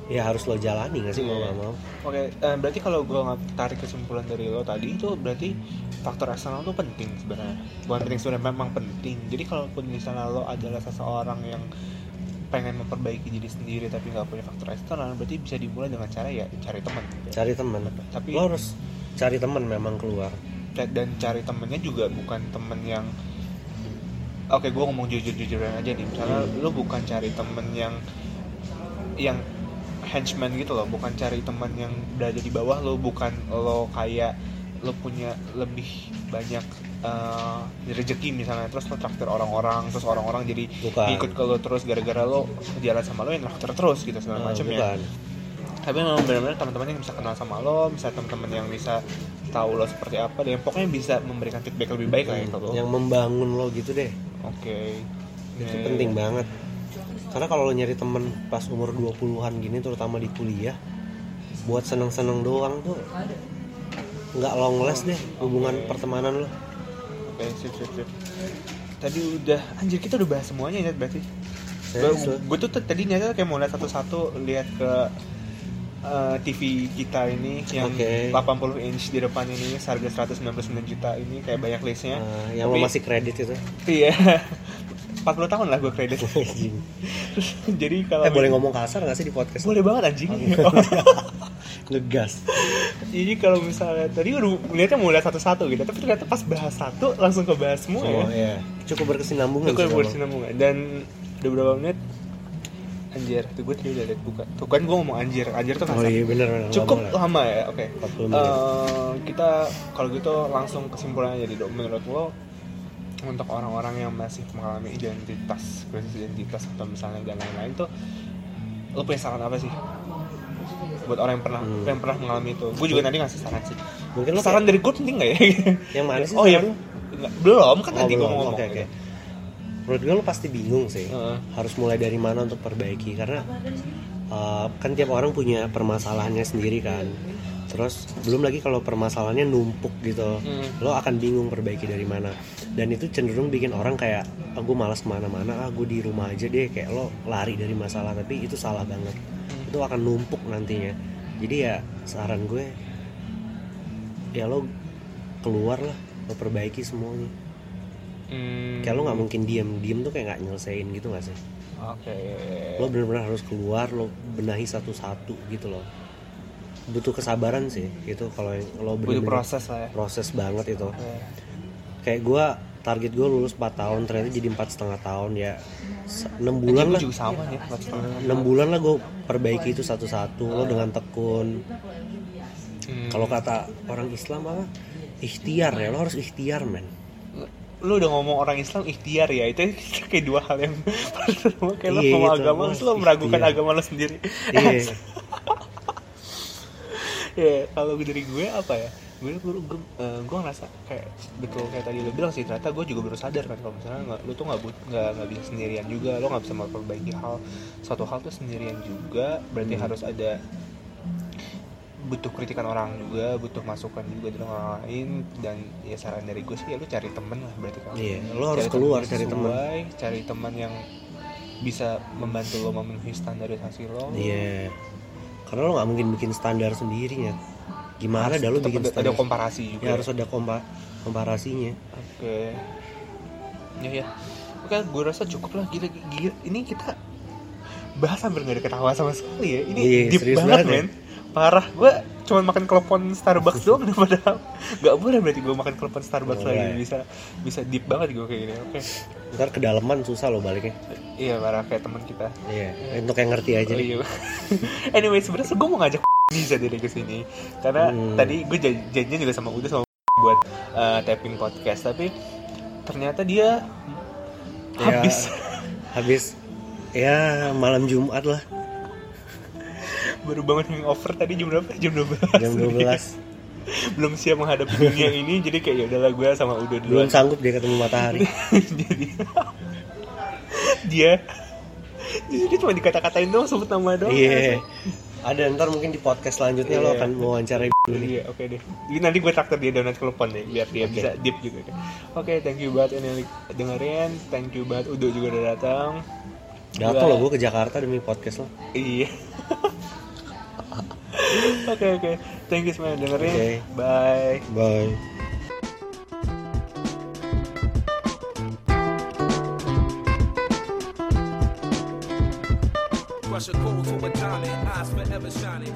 ya harus lo jalani gak sih mau Iya. gak mau. Oke, eh, berarti kalau gue tarik kesimpulan dari lo tadi itu berarti faktor eksternal itu penting sebenarnya. Bukan penting sebenarnya memang penting. Jadi kalaupun misalnya lo adalah seseorang yang pengen memperbaiki diri sendiri tapi nggak punya faktor eksternal, berarti bisa dimulai dengan cara ya cari teman. gitu. Cari teman. Tapi Lo harus cari teman memang keluar. dan cari temennya juga bukan temen yang oke gue ngomong jujur-jujuran aja nih. Misalnya lo bukan cari temen yang yang henchman gitu loh. Bukan cari teman yang berada di bawah lo bukan lo kayak lo punya lebih banyak uh, rezeki misalnya. Terus lo traktir orang-orang terus orang-orang jadi Bukan. ikut ke lo terus gara-gara lo jalan sama lo yang traktir terus gitu segala Nah, macam ya tapi memang benar-benar teman-teman yang bisa kenal sama lo bisa teman-teman yang bisa tahu lo seperti apa dan pokoknya bisa memberikan feedback lebih baik lah ya ke lo yang membangun lo gitu deh oke. Itu Ya, penting banget. Karena kalau lo nyari temen pas umur 20-an gini terutama di kuliah buat seneng-seneng doang tuh nggak long last deh hubungan pertemanan lo. Oke, sip, sip, sip. Tadi udah, anjir kita udah bahas semuanya ya berarti. Gue tuh tadi nyata kayak mau lihat satu-satu lihat ke eh, TV kita ini yang Oke. 80 inch di depan ini harga 199 juta ini kayak banyak listnya. Nah, yang Tapi- masih kredit itu Iya. *laughs* 40 tahun lah gue kredit. *laughs* *laughs* Jadi kalau eh boleh ngomong kasar gak sih di podcast boleh banget anjing. ngegas Jadi kalau misalnya tadi udah melihatnya mau lihat satu-satu gitu, tapi ternyata pas bahas satu langsung ke bahas semua oh ya. iya cukup berkesinambungan kalau- bersinambungan dan udah berapa menit? Anjir, tuh gue tadi udah liat buka. Tuh kan gue ngomong anjir, anjir tuh oh kasar. iya bener bener Cukup lama lama ya, oke. 40 menit. Eh, kita kalau gitu langsung kesimpulannya jadi dok menurut lo untuk orang-orang yang masih mengalami identitas krisis identitas atau misalnya dan lain-lain tuh lo punya saran apa sih buat orang yang pernah Hmm. yang pernah mengalami itu gue juga nanti ngasih saran sih mungkin lo saran dari gue penting gak ya Yang mana sih oh iya? Nggak, belum kan Oh, nanti gue ngomong Oke, oke. Menurut gue lo pasti bingung sih Heeh. harus mulai dari mana untuk perbaiki karena uh, kan tiap orang punya permasalahannya sendiri kan. Terus belum lagi kalau permasalahannya numpuk gitu Hmm. lo akan bingung perbaiki dari mana. Dan itu cenderung bikin orang kayak ah, gue malas ke mana-mana ah gue di rumah aja deh kayak lo lari dari masalah tapi itu salah banget. Itu akan numpuk nantinya. Jadi ya saran gue ya lo keluar lah lo perbaiki semuanya Hmm. kayak lo nggak mungkin diem. Diem tuh kayak nggak nyelesain gitu nggak sih? Oke. Lo benar-benar harus keluar lo benahi satu-satu gitu loh. Butuh kesabaran sih itu kalau lo butuh bener-bener proses lah ya. proses banget itu. Oke. kayak gue target gue lulus 4 tahun ternyata jadi empat setengah tahun ya. Enam bulan lah. juga sama ya enam bulan lah gue perbaiki itu satu-satu lo dengan tekun. Hmm. kalau kata orang Islam apa? Ikhtiar ya lo harus ikhtiar men lu udah ngomong orang Islam ikhtiar ya itu *laughs* kayak dua hal yang pertama kayak lu Iya, ngomong gitu. agama Lo terus lu harus meragukan ikhtiar. agama lu sendiri iya *laughs* ya kalau dari gue apa ya gue gue gue, eh, gue ngerasa kayak betul kayak tadi lu bilang sih ternyata gue juga baru sadar kan kalau misalnya nggak lu tuh nggak nggak nggak bisa sendirian juga lo nggak bisa memperbaiki hal satu hal tuh sendirian juga berarti Hmm. harus ada butuh kritikan orang juga butuh masukan juga dari orang lain dan ya saran dari gue sih ya lu cari temen lah berarti kan Iya, lo harus keluar yang cari teman. cari teman yang bisa membantu lo memenuhi standarisasi lo Iya. Karena lo nggak mungkin bikin standar sendiri ya. Gimana Harus dah lo bikin ada, standar? ada komparasi juga ya harus ada kompa komparasinya. oke ya ya oke gue rasa cukup lah gila, gila ini kita bahas hampir nggak ada ketawa sama sekali ya ini Iya, deep banget banget ya. Parah gue cuma makan klepon Starbucks doang daripada nggak boleh berarti gue makan klepon Starbucks Nggak lagi boleh. bisa bisa deep banget gue kayak gini oke Ntar kedalaman susah lo baliknya. iya parah kayak teman kita Iya. Untuk yang ngerti aja Oh, iya. *laughs* anyway sebenarnya gue mau ngajak *laughs* Niza dari ke sini karena Hmm. tadi gue janjian juga sama Uda sama *laughs* buat uh, tapping podcast tapi ternyata dia Ya, habis Habis ya malam Jumat lah baru bangun hangover tadi jam berapa jam 12 jam 12 *laughs* belum siap menghadapi dunia ini jadi kayak ya udahlah gue sama Uda duluan belum sanggup dia ketemu matahari. *laughs* jadi dia jadi dia cuma dikata-katain doang sebut nama doang Iya. Ada ntar mungkin di podcast selanjutnya lo Iya. akan mewawancarai dulu nih. Iya, oke deh. Jadi nanti gue traktir dia donat telepon deh, biar dia Oke. bisa deep juga. Oke, thank you banget yang dengerin. Thank you banget Udo juga udah datang. Datang lo gue ke Jakarta demi podcast lo. Iya. *laughs* *laughs* Oke, oke. Thank you semua yang dengerin. Oke. Bye. Bye. Rush a cold to a diamond, eyes forever shining.